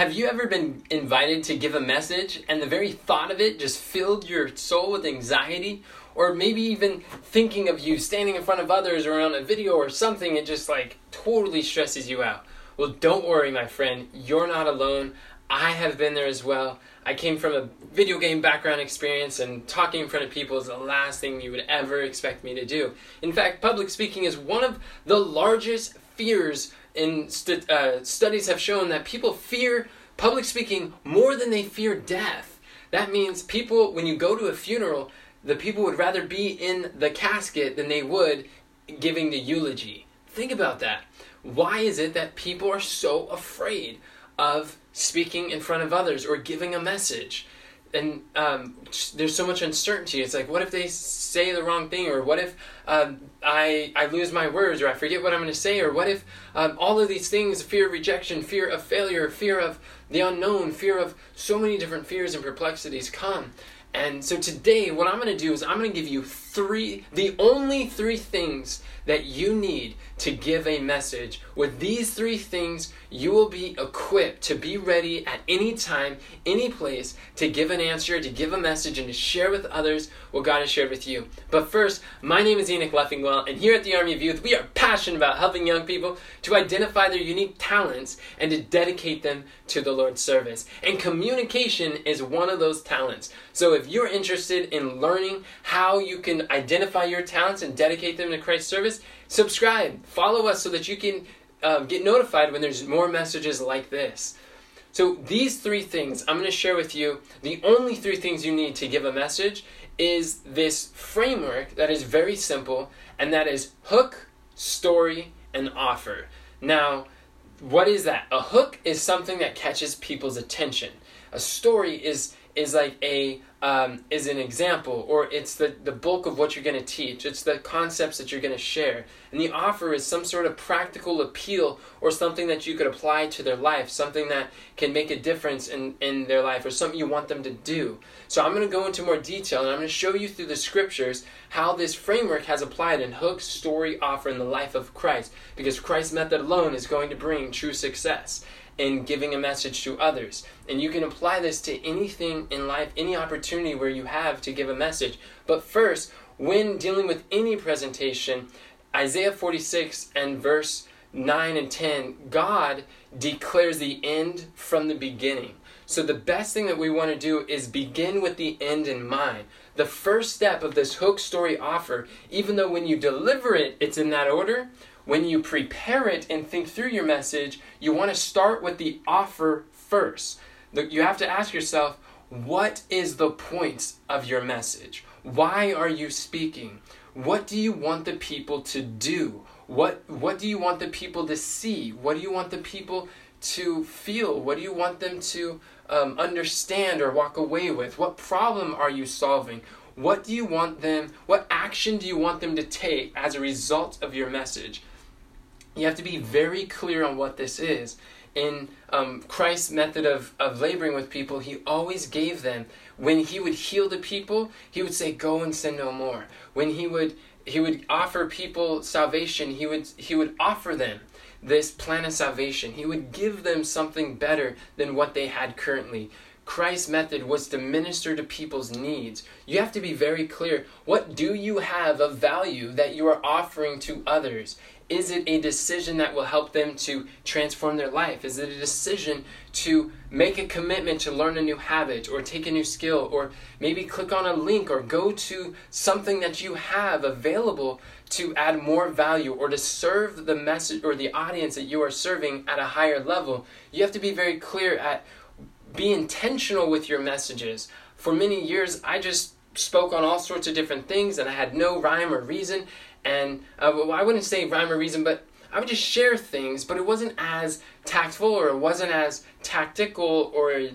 Have you ever been invited to give a message and the very thought of it just filled your soul with anxiety? Or maybe even thinking of you standing in front of others or on a video or something, it just like totally stresses you out. Well, don't worry, my friend. You're not alone. I have been there as well. I came from a video game background experience, and talking in front of people is the last thing you would ever expect me to do. In fact, public speaking is one of the largest fears in uh, studies have shown that people fear public speaking more than they fear death. That means people, when you go to a funeral, the people would rather be in the casket than they would giving the eulogy. Think about that. Why is it that people are so afraid of speaking in front of others or giving a message? and um, there's so much uncertainty. It's like, what if they say the wrong thing, or what if um, I I lose my words, or I forget what I'm going to say, or what if um, all of these things, fear of rejection, fear of failure, fear of the unknown, fear of so many different fears and perplexities come. And so today, what I'm going to do is I'm going to give you three, the only three things that you need to give a message. With these three things, you will be equipped to be ready at any time, any place, to give an answer, to give a message, and to share with others what God has shared with you. But first, my name is Enoch Leffingwell, and here at the Army of Youth, we are passionate about helping young people to identify their unique talents and to dedicate them to the Lord's service. And communication is one of those talents. So if you're interested in learning how you can identify your talents and dedicate them to Christ's service, subscribe, follow us so that you can um, get notified when there's more messages like this. So, these three things I'm going to share with you, the only three things you need to give a message is this framework that is very simple, and that is hook, story, and offer. Now, what is that? A hook is something that catches people's attention. A story is is like a um, is an example or it's the, the bulk of what you're going to teach. It's the concepts that you're going to share. And the offer is some sort of practical appeal or something that you could apply to their life something that can make a difference in, in their life or something you want them to do. So i'm going to go into more detail and i'm going to show you through the scriptures how this framework has applied in hook story offer in the life of christ because christ's method alone is going to bring true success in giving a message to others. And you can apply this to anything in life, any opportunity where you have to give a message. But first, when dealing with any presentation, Isaiah 46 and verse 9 and 10, God declares the end from the beginning. So the best thing that we want to do is begin with the end in mind. The first step of this hook story offer, even though when you deliver it, it's in that order, when you prepare it and think through your message, you want to start with the offer first. You have to ask yourself, what is the point of your message? Why are you speaking? What do you want the people to do? What, what do you want the people to see? What do you want the people to feel? What do you want them to um, understand or walk away with? What problem are you solving? What do you want them, what action do you want them to take as a result of your message? You have to be very clear on what this is. In um, Christ's method of, of laboring with people, he always gave them, when he would heal the people, he would say, Go and sin no more. When he would he would offer people salvation, he would he would offer them this plan of salvation. He would give them something better than what they had currently. Christ's method was to minister to people's needs. You have to be very clear. What do you have of value that you are offering to others? Is it a decision that will help them to transform their life? Is it a decision to make a commitment to learn a new habit or take a new skill or maybe click on a link or go to something that you have available to add more value or to serve the message or the audience that you are serving at a higher level? You have to be very clear at be intentional with your messages. For many years, I just spoke on all sorts of different things and I had no rhyme or reason. And uh, well, I wouldn't say rhyme or reason, but I would just share things, but it wasn't as tactful or it wasn't as tactical or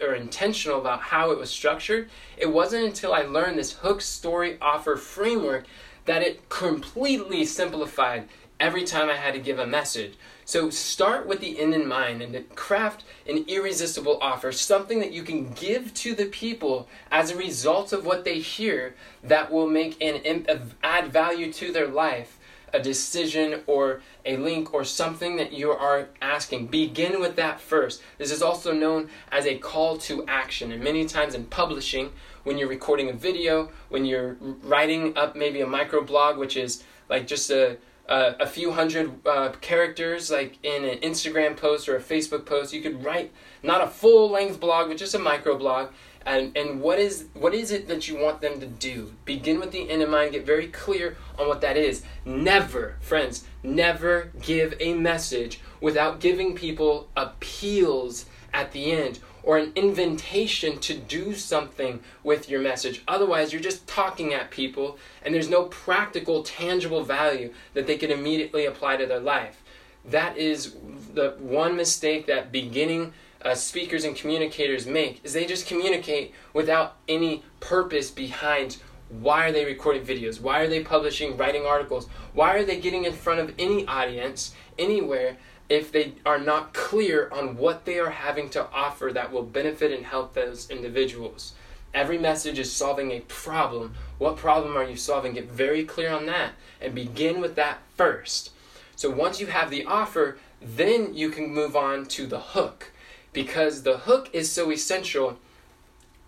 or intentional about how it was structured. It wasn't until I learned this hook story offer framework that it completely simplified every time I had to give a message. So start with the end in mind and craft an irresistible offer, something that you can give to the people as a result of what they hear that will make an uh, add value to their life. a decision or a link or something that you are asking. Begin with that first. This is also known as a call to action. And many times in publishing, when you're recording a video, when you're writing up maybe a microblog, which is like just a uh, a few hundred uh, characters, like in an Instagram post or a Facebook post. You could write not a full length blog, but just a micro blog. And, and what is what is it that you want them to do? Begin with the end in mind. Get very clear on what that is. Never, friends, never give a message without giving people appeals at the end or an invitation to do something with your message. Otherwise, you're just talking at people and there's no practical, tangible value that they can immediately apply to their life. That is the one mistake that beginning uh, speakers and communicators make is they just communicate without any purpose behind why are they recording videos why are they publishing writing articles why are they getting in front of any audience anywhere if they are not clear on what they are having to offer that will benefit and help those individuals. Every message is solving a problem. What problem are you solving? Get very clear on that and begin with that first. So once you have the offer, then you can move on to the hook because the hook is so essential.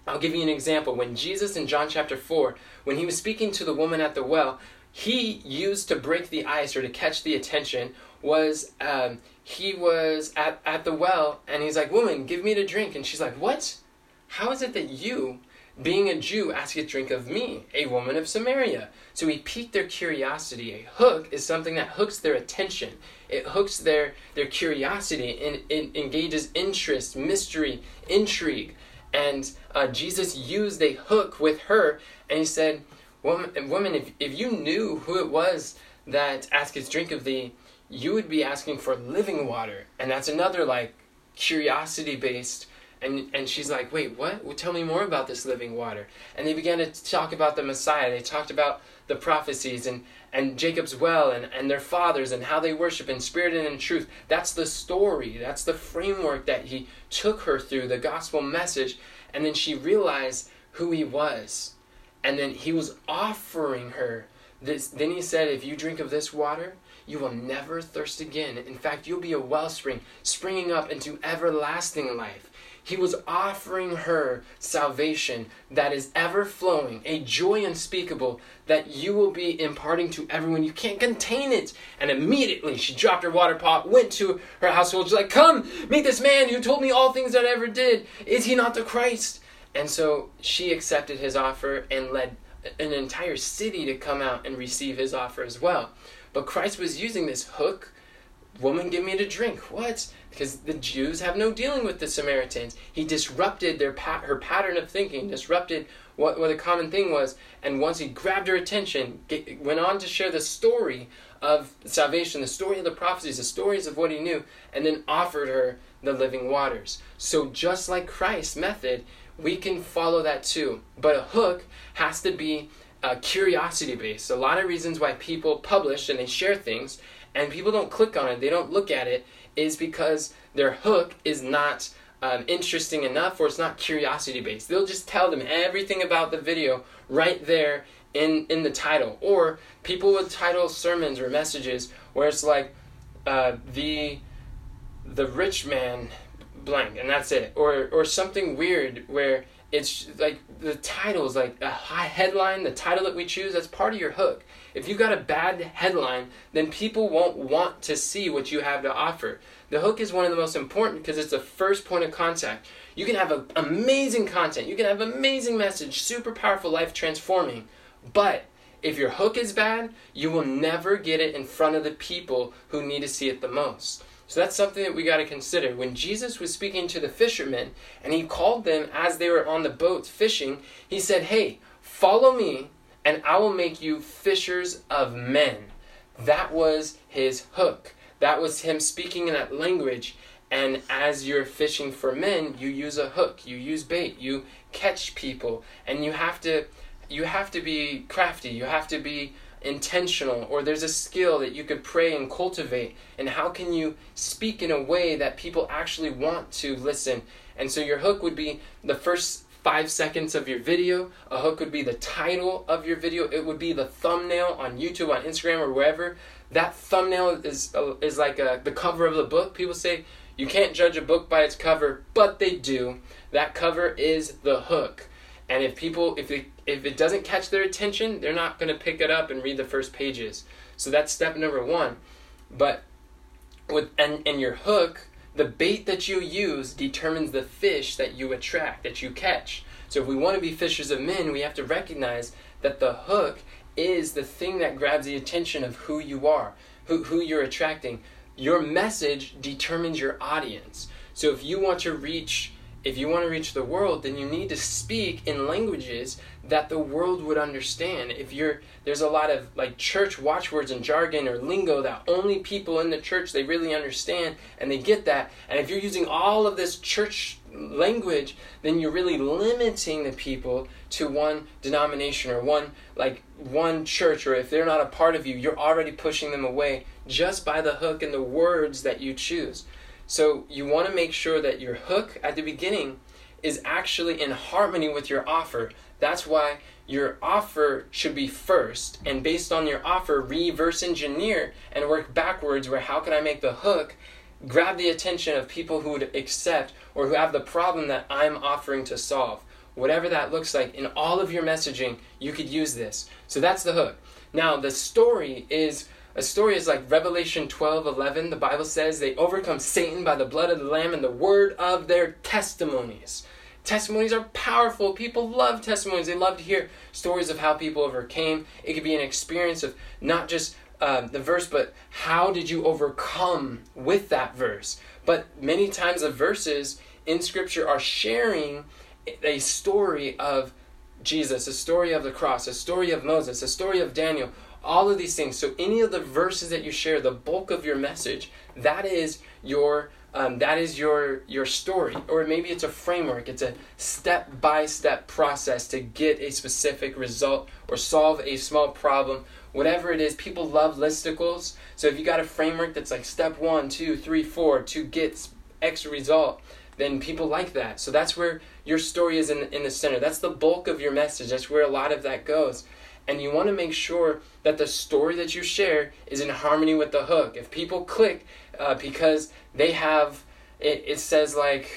I'll give you an example. When Jesus in John chapter 4, when he was speaking to the woman at the well, he used to break the ice or to catch the attention was um, he was at, at the well and he's like, Woman, give me to drink. And she's like, What? How is it that you, being a Jew, ask a drink of me, a woman of Samaria? So he piqued their curiosity. A hook is something that hooks their attention. It hooks their, their curiosity and it engages interest, mystery, intrigue. And uh, Jesus used a hook with her and he said, Woman, woman if, if you knew who it was that asked his drink of thee, you would be asking for living water. And that's another like curiosity based and and she's like, "Wait, what? Well, tell me more about this living water." And they began to talk about the Messiah. They talked about the prophecies and and Jacob's well and and their fathers and how they worship in spirit and in truth. That's the story. That's the framework that he took her through the gospel message. And then she realized who he was. And then he was offering her this. Then he said, "If you drink of this water, you will never thirst again. In fact, you'll be a wellspring springing up into everlasting life. He was offering her salvation that is ever flowing, a joy unspeakable that you will be imparting to everyone. You can't contain it. And immediately she dropped her water pot, went to her household. She's like, Come, meet this man who told me all things that I ever did. Is he not the Christ? And so she accepted his offer and led an entire city to come out and receive his offer as well. But Christ was using this hook. Woman, give me to drink. What? Because the Jews have no dealing with the Samaritans. He disrupted their pat- her pattern of thinking, disrupted what, what the common thing was. And once he grabbed her attention, get, went on to share the story of salvation, the story of the prophecies, the stories of what he knew, and then offered her the living waters. So just like Christ's method, we can follow that too. But a hook has to be uh, curiosity based. A lot of reasons why people publish and they share things and people don't click on it, they don't look at it, is because their hook is not um, interesting enough or it's not curiosity based. They'll just tell them everything about the video right there in, in the title. Or people would title sermons or messages where it's like uh, the the rich man blank and that's it. Or or something weird where it's like the title is like a high headline the title that we choose that's part of your hook. If you got a bad headline then people won't want to see what you have to offer. The hook is one of the most important because it's the first point of contact. You can have a, amazing content. You can have amazing message super powerful life transforming but if your hook is bad you will never get it in front of the people who need to see it the most so that's something that we got to consider. When Jesus was speaking to the fishermen and he called them as they were on the boats fishing, he said, Hey, follow me and I will make you fishers of men. That was his hook. That was him speaking in that language. And as you're fishing for men, you use a hook, you use bait, you catch people, and you have to you have to be crafty. You have to be intentional or there's a skill that you could pray and cultivate and how can you speak in a way that people actually want to listen and so your hook would be the first five seconds of your video. A hook would be the title of your video. It would be the thumbnail on YouTube, on Instagram, or wherever. That thumbnail is uh, is like a, the cover of the book. People say you can't judge a book by its cover, but they do. That cover is the hook. And if people, if it, if it doesn't catch their attention, they're not going to pick it up and read the first pages. So that's step number one. But with and, and your hook, the bait that you use determines the fish that you attract, that you catch. So if we want to be fishers of men, we have to recognize that the hook is the thing that grabs the attention of who you are, who, who you're attracting. Your message determines your audience. So if you want to reach if you want to reach the world, then you need to speak in languages that the world would understand. If you're there's a lot of like church watchwords and jargon or lingo that only people in the church they really understand and they get that. And if you're using all of this church language, then you're really limiting the people to one denomination or one like one church or if they're not a part of you, you're already pushing them away just by the hook and the words that you choose. So you want to make sure that your hook at the beginning is actually in harmony with your offer. That's why your offer should be first, and based on your offer, reverse engineer and work backwards where how can I make the hook grab the attention of people who would accept or who have the problem that I'm offering to solve. Whatever that looks like, in all of your messaging, you could use this. So that's the hook. Now, the story is a story is like Revelation 12 11. The Bible says they overcome Satan by the blood of the Lamb and the word of their testimonies. Testimonies are powerful. People love testimonies. They love to hear stories of how people overcame. It could be an experience of not just uh, the verse, but how did you overcome with that verse? But many times the verses in Scripture are sharing a story of Jesus, a story of the cross, a story of Moses, a story of Daniel, all of these things. So any of the verses that you share, the bulk of your message, that is your um, that is your your story, or maybe it's a framework. It's a step by step process to get a specific result or solve a small problem. Whatever it is, people love listicles. So if you got a framework that's like step one, two, three, four to get X result, then people like that. So that's where your story is in, in the center. That's the bulk of your message. That's where a lot of that goes and you want to make sure that the story that you share is in harmony with the hook. If people click uh, because they have, it, it says like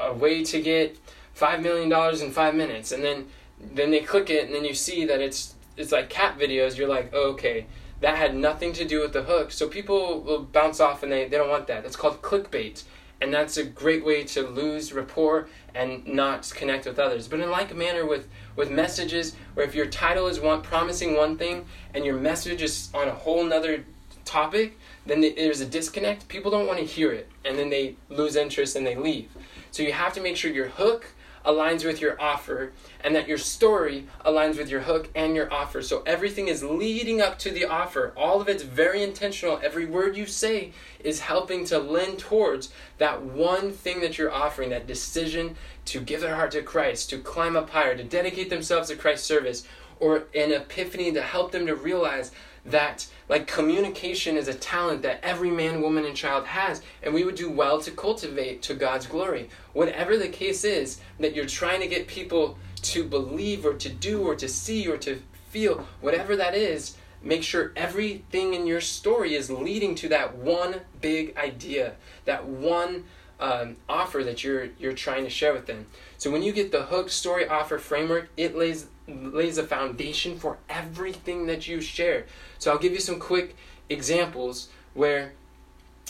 a way to get five million dollars in five minutes, and then then they click it, and then you see that it's it's like cat videos. You're like, oh, okay, that had nothing to do with the hook. So people will bounce off, and they they don't want that. That's called clickbait and that's a great way to lose rapport and not connect with others. But in like manner with with messages, where if your title is one promising one thing and your message is on a whole nother topic, then there's a disconnect. People don't want to hear it, and then they lose interest and they leave. So you have to make sure your hook aligns with your offer and that your story aligns with your hook and your offer. So everything is leading up to the offer. All of it's very intentional. Every word you say is helping to lend towards that one thing that you're offering, that decision to give their heart to Christ, to climb up higher, to dedicate themselves to Christ's service, or an epiphany to help them to realize that like communication is a talent that every man, woman, and child has, and we would do well to cultivate to God's glory. Whatever the case is that you're trying to get people to believe or to do or to see or to feel, whatever that is, make sure everything in your story is leading to that one big idea, that one um, offer that you're you're trying to share with them. So when you get the hook story offer framework, it lays lays a foundation for everything that you share. So I'll give you some quick examples where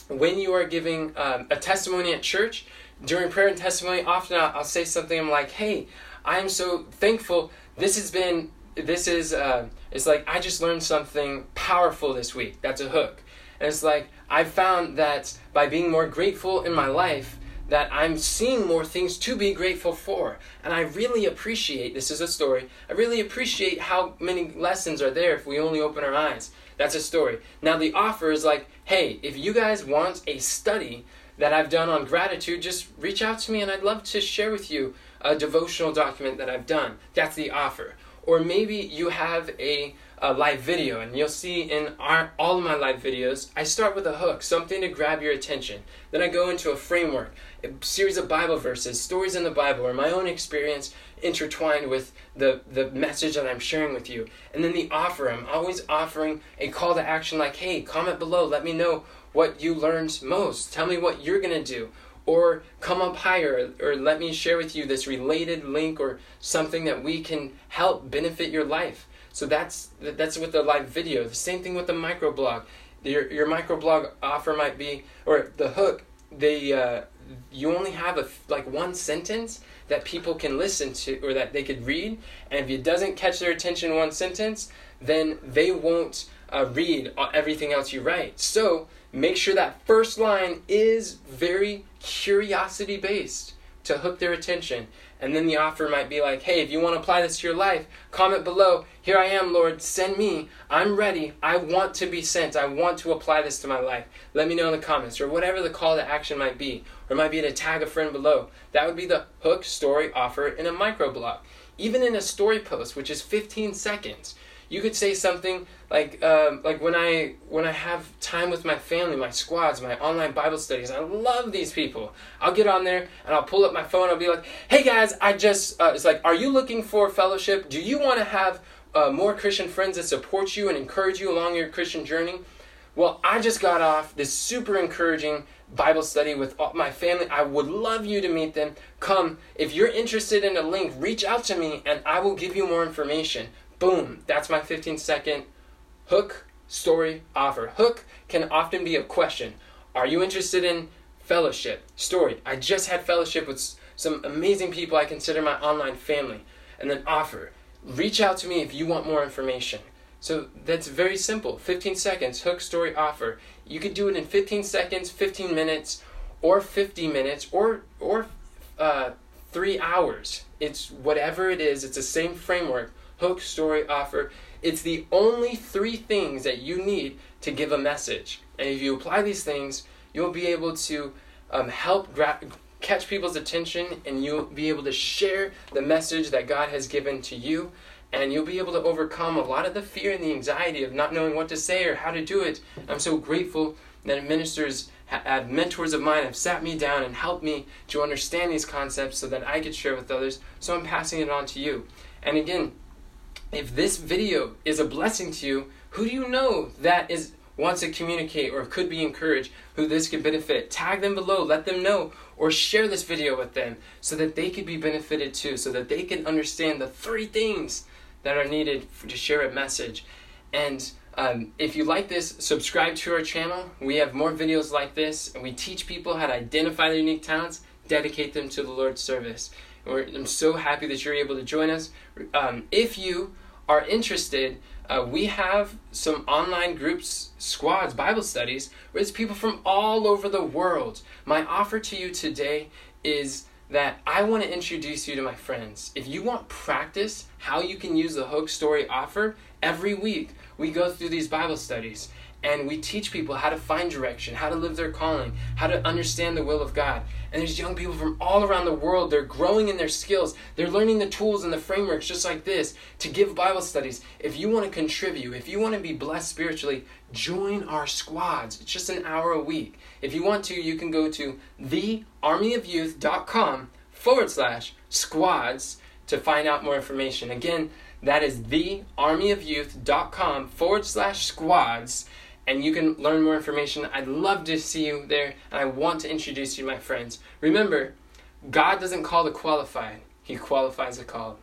when you are giving um, a testimony at church, during prayer and testimony, often I'll, I'll, say something I'm like, hey, I'm so thankful. This has been, this is, uh, it's like, I just learned something powerful this week. That's a hook. And it's like, I found that by being more grateful in my life, that I'm seeing more things to be grateful for. And I really appreciate this is a story. I really appreciate how many lessons are there if we only open our eyes. That's a story. Now, the offer is like, hey, if you guys want a study that I've done on gratitude, just reach out to me and I'd love to share with you a devotional document that I've done. That's the offer. Or maybe you have a a live video, and you'll see in our, all of my live videos, I start with a hook, something to grab your attention. Then I go into a framework, a series of Bible verses, stories in the Bible, or my own experience intertwined with the, the message that I'm sharing with you. And then the offer, I'm always offering a call to action like, hey, comment below, let me know what you learned most. Tell me what you're to do or come up higher or let me share with you this related link or something that we can help benefit your life so that's that's with the live video. The same thing with the microblog. Your, your microblog offer might be or the hook they uh, you only have a like one sentence that people can listen to or that they could read. And if it doesn't catch their attention one sentence then they won't uh, read everything else you write. So make sure that first line is very curiosity based to hook their attention. And then the offer might be like, hey, if you want to apply this to your life, comment below. Here I am, Lord. Send me. I'm ready. I want to be sent. I want to apply this to my life. Let me know in the comments, or whatever the call to action might be. Or it might be to tag a friend below. That would be the hook story offer in a microblog. Even in a story post, which is 15 seconds, you could say something like um, like when I when I have time with my family, my squads, my online Bible studies. I love these people. I'll get on there and I'll pull up my phone. I'll be like, "Hey guys, I just uh, it's like, are you looking for fellowship? Do you want to have uh, more Christian friends that support you and encourage you along your Christian journey?" Well, I just got off this super encouraging Bible study with my family. I would love you to meet them. Come, if you're interested in a link, reach out to me and I will give you more information. Boom, that's my 15 second hook, story, offer. Hook can often be a question. Are you interested in fellowship? Story. I just had fellowship with some amazing people I consider my online family. And then offer. Reach out to me if you want more information. So that's very simple. 15 seconds, hook, story, offer. You could do it in 15 seconds, 15 minutes, or 50 minutes, or or uh, three hours. It's whatever it is. It's the same framework hook, story, offer. It's the only three things that you need to give a message. And if you apply these things, you'll be able to um, help gra- catch people's attention and you'll be able to share the message that God has given to you. And you'll be able to overcome a lot of the fear and the anxiety of not knowing what to say or how to do it. I'm so grateful that ministers, have, mentors of mine have sat me down and helped me to understand these concepts so that I could share with others. So I'm passing it on to you. And again, if this video is a blessing to you, who do you know that is wants to communicate or could be encouraged, who this could benefit? Tag them below, let them know, or share this video with them so that they could be benefited too, so that they can understand the three things that are needed to share a message. And um, if you like this, subscribe to our channel. We have more videos like this, and we teach people how to identify their unique talents, dedicate them to the Lord's service. I'm so happy that you're able to join us. Um, if you are interested, uh, we have some online groups, squads, Bible studies, where it's people from all over the world. My offer to you today is that I want to introduce you to my friends. If you want practice how you can use the Hook Story offer, every week we go through these Bible studies and we teach people how to find direction, how to live their calling, how to understand the will of God. And there's young people from all around the world. They're growing in their skills. They're learning the tools and the frameworks just like this to give Bible studies. If you want to contribute, if you want to be blessed spiritually, join our squads. It's just an hour a week. If you want to, you can go to thearmyofyouth.com forward slash squads to find out more information. Again, that is thearmyofyouth.com forward slash squads and you can learn more information. I'd love to see you there, and I want to introduce you to my friends. Remember, God doesn't call the qualified, He qualifies the called.